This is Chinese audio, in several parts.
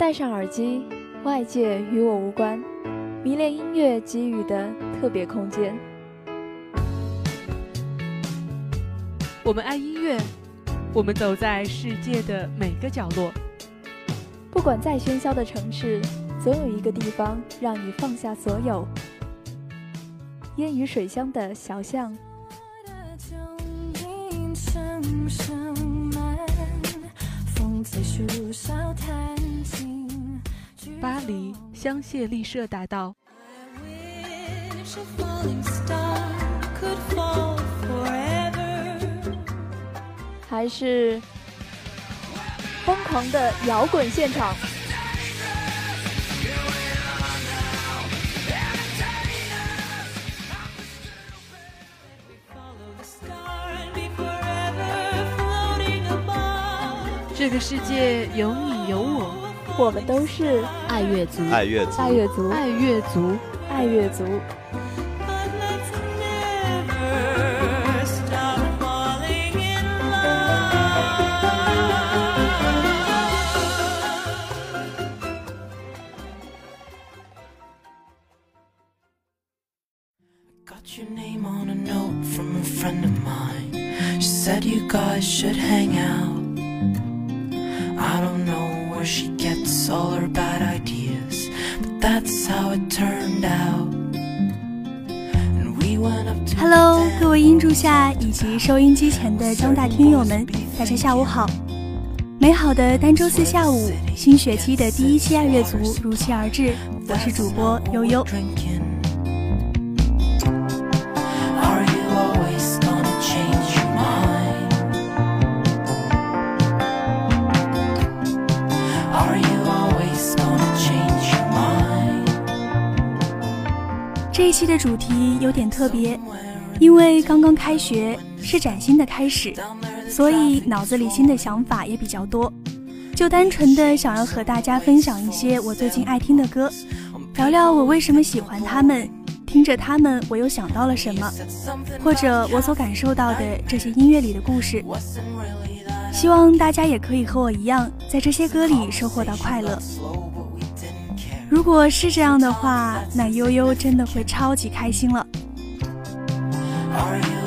戴上耳机，外界与我无关，迷恋音乐给予的特别空间。我们爱音乐，我们走在世界的每个角落。不管再喧嚣的城市，总有一个地方让你放下所有。烟雨水乡的小巷。巴黎香榭丽舍大道，还是疯狂的摇滚现场。这个世界有你有我，我们都是爱乐族，爱乐族，爱乐族，爱乐族，爱乐族。Hello，柱下以及收音机前的张大听友们，大家下午好！美好的单周四下午，新学期的第一期爱乐族如期而至，我是主播悠悠。这一期的主题有点特别，因为刚刚开学是崭新的开始，所以脑子里新的想法也比较多，就单纯的想要和大家分享一些我最近爱听的歌，聊聊我为什么喜欢他们，听着他们我又想到了什么，或者我所感受到的这些音乐里的故事。希望大家也可以和我一样，在这些歌里收获到快乐。如果是这样的话，那悠悠真的会超级开心了。Are you?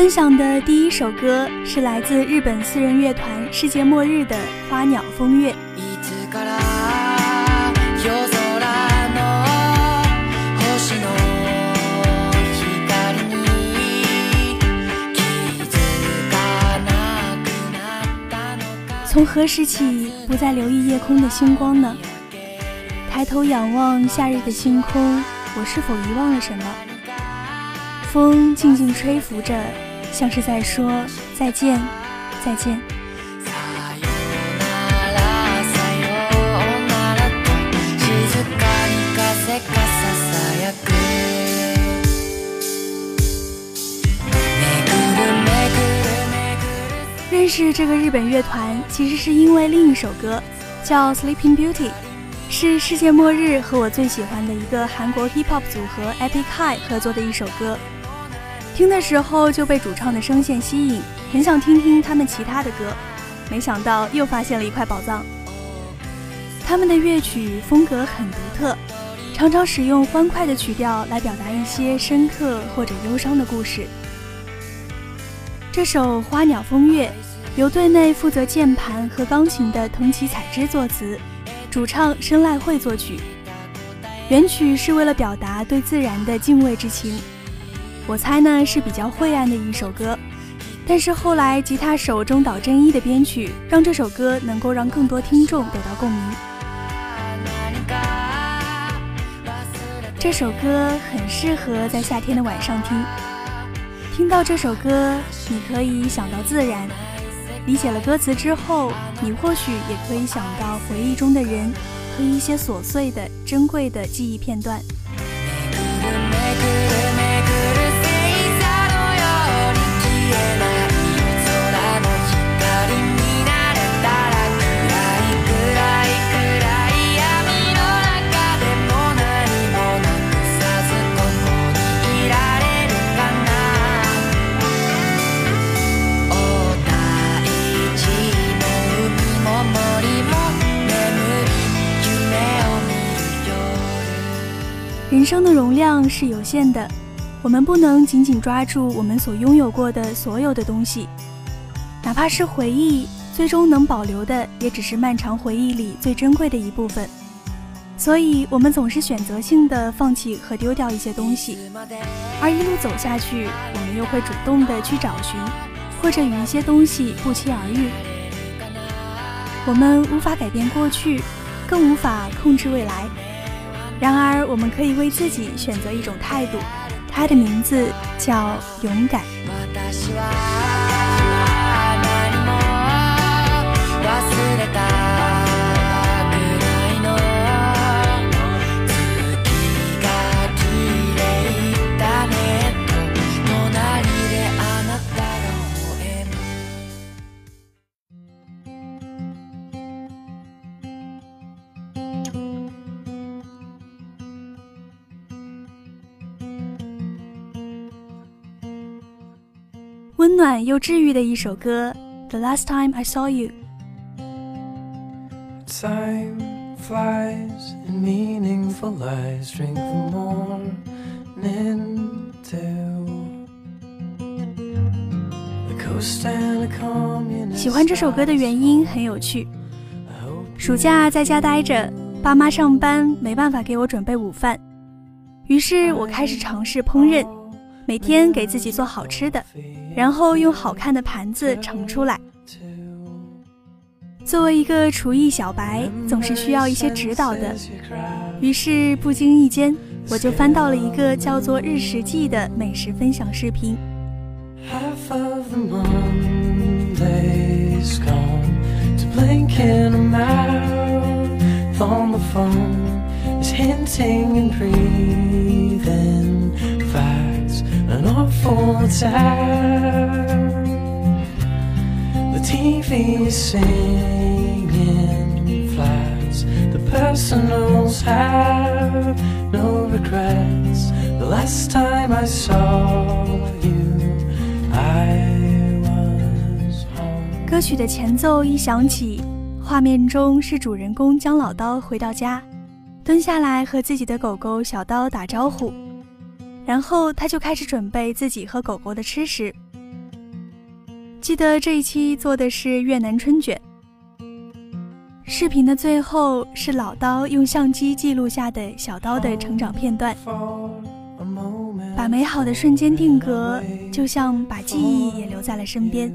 分享的第一首歌是来自日本四人乐团世界末日的《花鸟风月》。从何时起不再留意夜空的星光呢？抬头仰望夏日的星空，我是否遗忘了什么？风静静吹拂着。像是在说再见，再见。认识这个日本乐团，其实是因为另一首歌，叫《Sleeping Beauty》，是世界末日和我最喜欢的一个韩国 hip hop 组合 Epic High 合作的一首歌。听的时候就被主唱的声线吸引，很想听听他们其他的歌，没想到又发现了一块宝藏。他们的乐曲风格很独特，常常使用欢快的曲调来表达一些深刻或者忧伤的故事。这首《花鸟风月》由队内负责键盘和钢琴的藤崎彩之作词，主唱申濑惠作曲。原曲是为了表达对自然的敬畏之情。我猜呢是比较晦暗的一首歌，但是后来吉他手中岛真一的编曲，让这首歌能够让更多听众得到共鸣。这首歌很适合在夏天的晚上听，听到这首歌，你可以想到自然，理解了歌词之后，你或许也可以想到回忆中的人和一些琐碎的、珍贵的记忆片段。人生的容量是有限的，我们不能紧紧抓住我们所拥有过的所有的东西，哪怕是回忆，最终能保留的也只是漫长回忆里最珍贵的一部分。所以，我们总是选择性的放弃和丢掉一些东西，而一路走下去，我们又会主动的去找寻，或者与一些东西不期而遇。我们无法改变过去，更无法控制未来。然而，我们可以为自己选择一种态度，它的名字叫勇敢。暖又治愈的一首歌，《The Last Time I Saw You》。Time flies and meaningful lies drink the morning dew. And a calm 喜欢这首歌的原因很有趣。暑假在家待着，爸妈上班没办法给我准备午饭，于是我开始尝试烹饪，每天给自己做好吃的。然后用好看的盘子盛出来。作为一个厨艺小白，总是需要一些指导的。于是不经意间，我就翻到了一个叫做《日食记》的美食分享视频。负责 time. The TV is singing flats. The personals have no regrets. The last time I saw you, I was home. 歌曲的前奏一响起，画面中是主人公姜老刀回到家，蹲下来和自己的狗狗小刀打招呼。然后他就开始准备自己和狗狗的吃食。记得这一期做的是越南春卷。视频的最后是老刀用相机记录下的小刀的成长片段，把美好的瞬间定格，就像把记忆也留在了身边。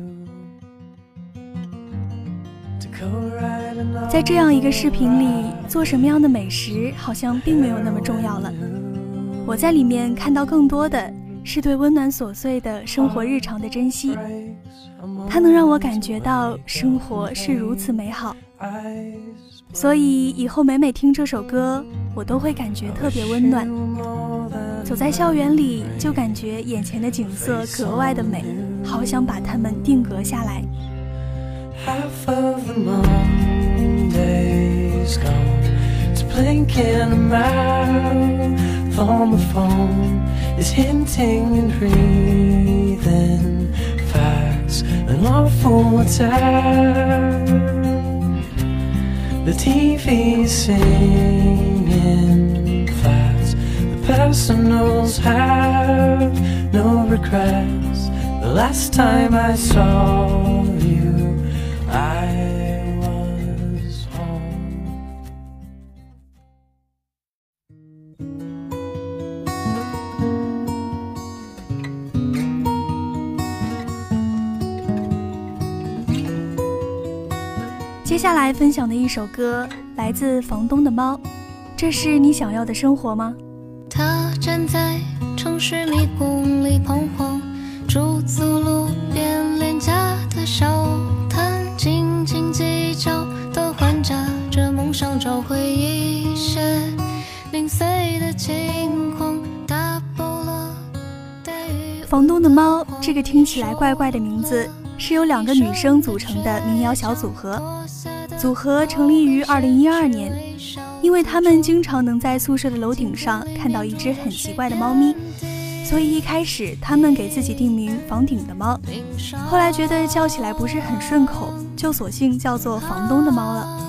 在这样一个视频里，做什么样的美食好像并没有那么重要了。我在里面看到更多的是对温暖琐碎的生活日常的珍惜，它能让我感觉到生活是如此美好。所以以后每每听这首歌，我都会感觉特别温暖。走在校园里，就感觉眼前的景色格外的美，好想把它们定格下来。on the phone is hinting and breathing facts an awful time. The TV is singing flats. The personals have no regrets. The last time I saw 下来分享的一首歌来自《房东的猫》，这是你想要的生活吗？他站在城市迷宫里彷徨，驻足路边廉价的小摊，斤斤计较的还价，这梦想找回一些零碎的情况，打破了。房东的猫这个听起来怪怪的名字，是由两个女生组成的民谣小组合。组合成立于二零一二年，因为他们经常能在宿舍的楼顶上看到一只很奇怪的猫咪，所以一开始他们给自己定名“房顶的猫”。后来觉得叫起来不是很顺口，就索性叫做“房东的猫”了。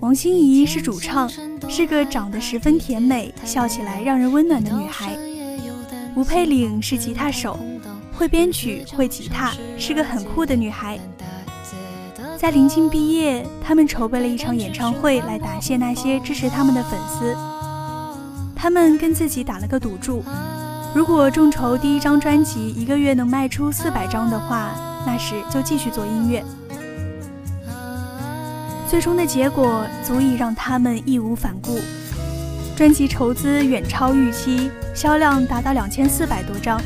王心怡是主唱，是个长得十分甜美、笑起来让人温暖的女孩。吴佩岭是吉他手，会编曲，会吉他，是个很酷的女孩。在临近毕业，他们筹备了一场演唱会来答谢那些支持他们的粉丝。他们跟自己打了个赌注：如果众筹第一张专辑一个月能卖出四百张的话，那时就继续做音乐。最终的结果足以让他们义无反顾，专辑筹资远超预期，销量达到两千四百多张。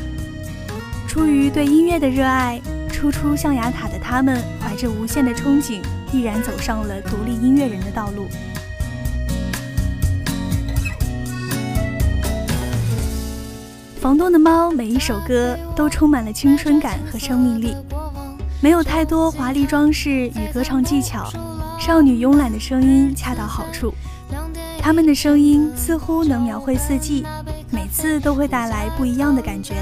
出于对音乐的热爱，初出象牙塔的他们怀着无限的憧憬，毅然走上了独立音乐人的道路。房东的猫每一首歌都充满了青春感和生命力，没有太多华丽装饰与歌唱技巧。少女慵懒的声音恰到好处，她们的声音似乎能描绘四季，每次都会带来不一样的感觉。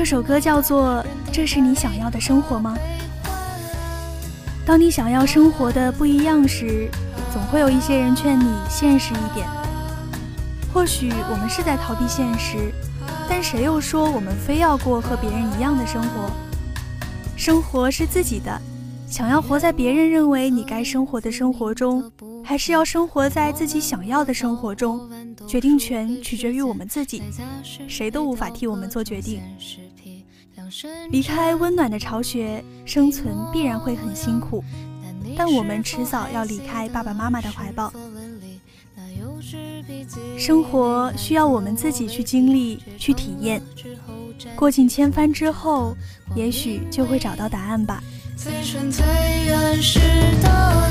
这首歌叫做《这是你想要的生活吗》？当你想要生活的不一样时。总会有一些人劝你现实一点。或许我们是在逃避现实，但谁又说我们非要过和别人一样的生活？生活是自己的，想要活在别人认为你该生活的生活中，还是要生活在自己想要的生活中，决定权取决于我们自己，谁都无法替我们做决定。离开温暖的巢穴，生存必然会很辛苦。但我们迟早要离开爸爸妈妈的怀抱，生活需要我们自己去经历、去体验。过尽千帆之后，也许就会找到答案吧。最纯最原始的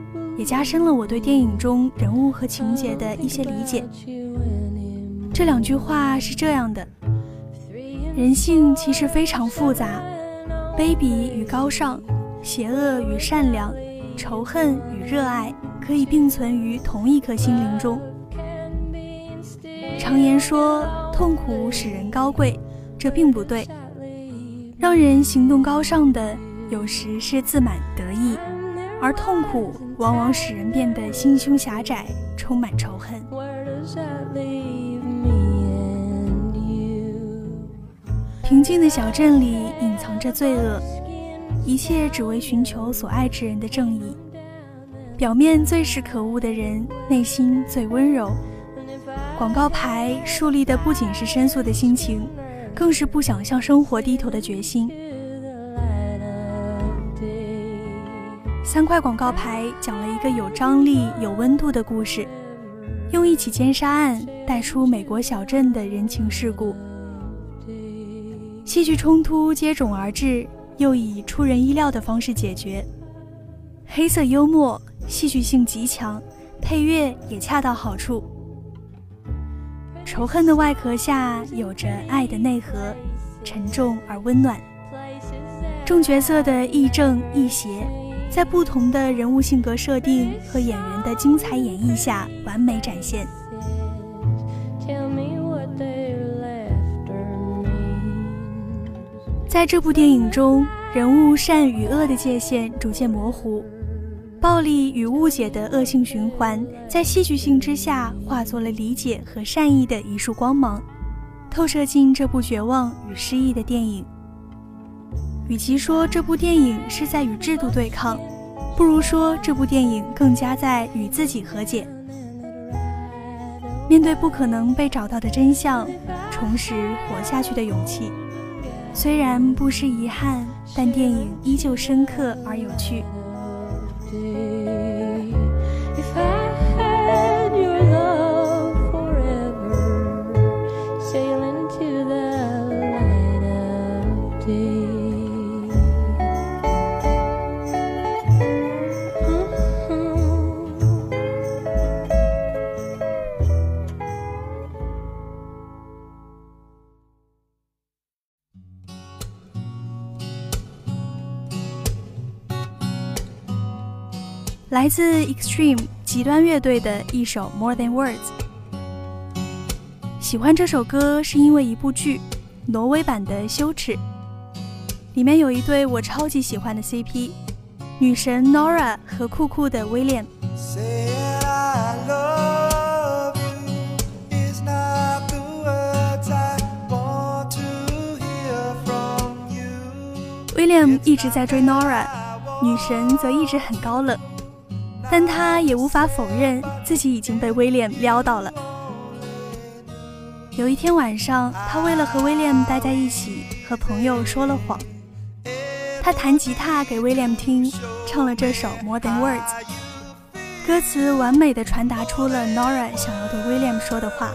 也加深了我对电影中人物和情节的一些理解。这两句话是这样的：人性其实非常复杂，卑鄙与高尚，邪恶与善良，仇恨与热爱可以并存于同一颗心灵中。常言说痛苦使人高贵，这并不对。让人行动高尚的，有时是自满得意。而痛苦往往使人变得心胸狭窄，充满仇恨。平静的小镇里隐藏着罪恶，一切只为寻求所爱之人的正义。表面最是可恶的人，内心最温柔。广告牌树立的不仅是申诉的心情，更是不想向生活低头的决心。三块广告牌讲了一个有张力、有温度的故事，用一起奸杀案带出美国小镇的人情世故。戏剧冲突接踵而至，又以出人意料的方式解决。黑色幽默，戏剧性极强，配乐也恰到好处。仇恨的外壳下有着爱的内核，沉重而温暖。众角色的亦正亦邪，在不同的人物性格设定和演员的精彩演绎下，完美展现。在这部电影中，人物善与恶的界限逐渐模糊，暴力与误解的恶性循环在戏剧性之下化作了理解和善意的一束光芒，透射进这部绝望与失意的电影。与其说这部电影是在与制度对抗，不如说这部电影更加在与自己和解。面对不可能被找到的真相，重拾活下去的勇气。虽然不失遗憾，但电影依旧深刻而有趣。来自 Extreme 极端乐队的一首 More Than Words。喜欢这首歌是因为一部剧，挪威版的《羞耻》，里面有一对我超级喜欢的 CP，女神 Nora 和酷酷的 William。William 一直在追 Nora，女神则一直很高冷。但他也无法否认自己已经被威廉撩到了。有一天晚上，他为了和威廉待在一起，和朋友说了谎。他弹吉他给威廉听，唱了这首《More Than Words》，歌词完美的传达出了 Nora 想要对威廉说的话。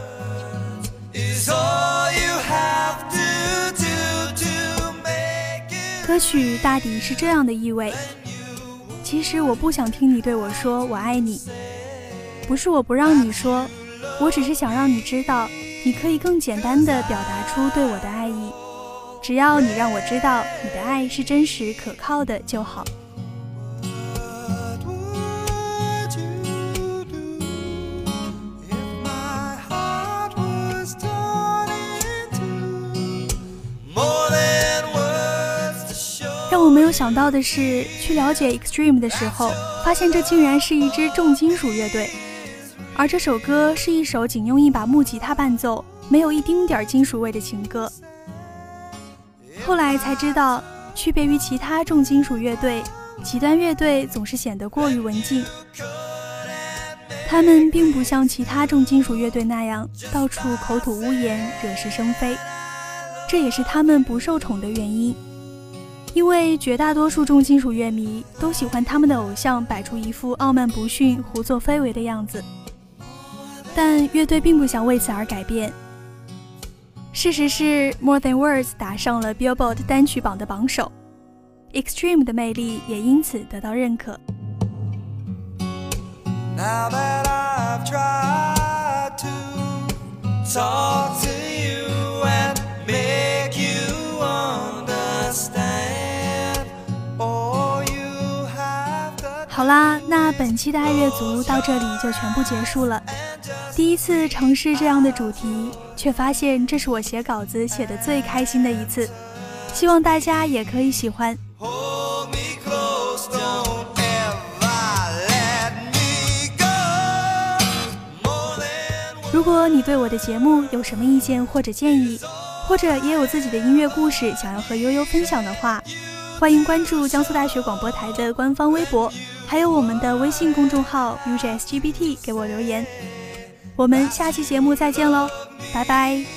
歌曲大抵是这样的意味。其实我不想听你对我说我爱你，不是我不让你说，我只是想让你知道，你可以更简单的表达出对我的爱意，只要你让我知道你的爱是真实可靠的就好。我没有想到的是，去了解 Extreme 的时候，发现这竟然是一支重金属乐队，而这首歌是一首仅用一把木吉他伴奏、没有一丁点儿金属味的情歌。后来才知道，区别于其他重金属乐队，极端乐队总是显得过于文静，他们并不像其他重金属乐队那样到处口吐污言、惹是生非，这也是他们不受宠的原因。因为绝大多数重金属乐迷都喜欢他们的偶像摆出一副傲慢不逊、胡作非为的样子，但乐队并不想为此而改变。事实是，《More Than Words》打上了 Billboard 单曲榜的榜首，《Extreme》的魅力也因此得到认可。Now that I've tried to talk to 好啦，那本期的爱乐族到这里就全部结束了。第一次尝试这样的主题，却发现这是我写稿子写的最开心的一次。希望大家也可以喜欢。如果你对我的节目有什么意见或者建议，或者也有自己的音乐故事想要和悠悠分享的话，欢迎关注江苏大学广播台的官方微博。还有我们的微信公众号 UJSGBT，给我留言。我们下期节目再见喽，拜拜。